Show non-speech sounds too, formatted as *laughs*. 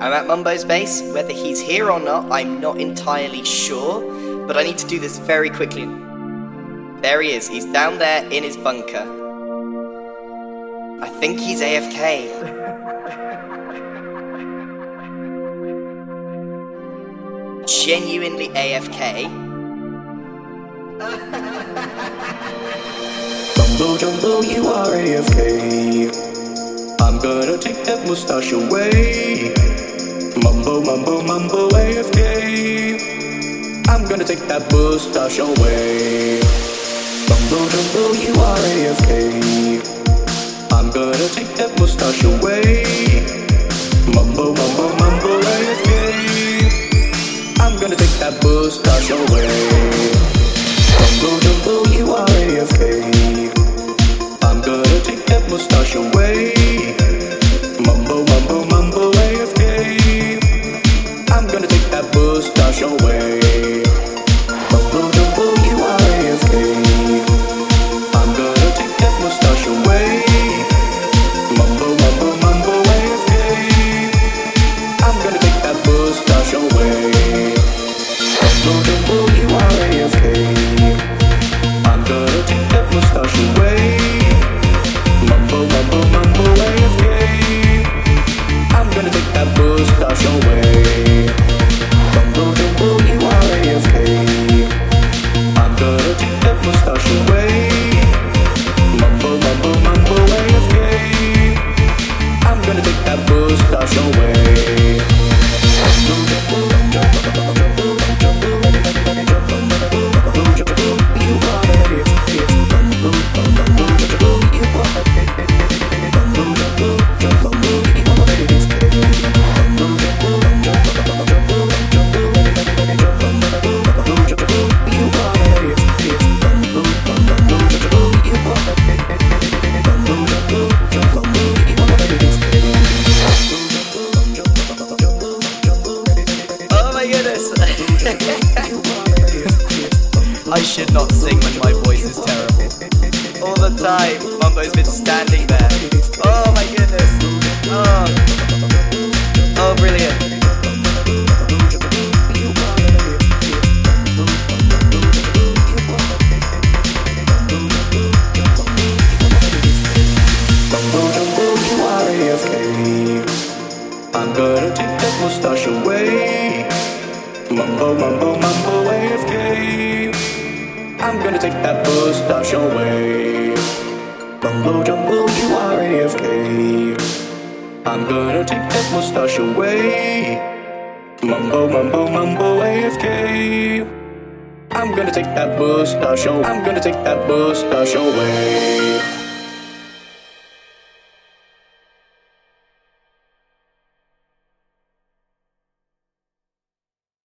I'm at Mumbo's base. Whether he's here or not, I'm not entirely sure, but I need to do this very quickly. There he is. He's down there in his bunker. I think he's AFK. *laughs* Genuinely AFK. Mumbo *laughs* jumbo, you are AFK. I'm gonna take that mustache away. Mumbo, mumbo, mumbo, AFK. I'm gonna take that mustache away. Mumbo jumbo, you are AFK. I'm gonna take that mustache away. Mumbo, mumbo, mumbo, AFK. I'm gonna take that mustache away. Mumbo jumbo, you are AFK. That mustache away. Oh! *laughs* I should not sing when my voice is terrible. All the time, Mumbo's been standing there. Oh my goodness! Oh, oh brilliant! Mumbo jumbo, you are AFK. I'm gonna take that mustache away. Mumbo, mumbo, mumbo, AFK. I'm gonna take that mustache away. Mumbo jumbo, you are AFK. I'm gonna take that mustache away. Mumbo, mumbo, mumbo, AFK. I'm gonna take that mustache away. I'm gonna take that mustache away.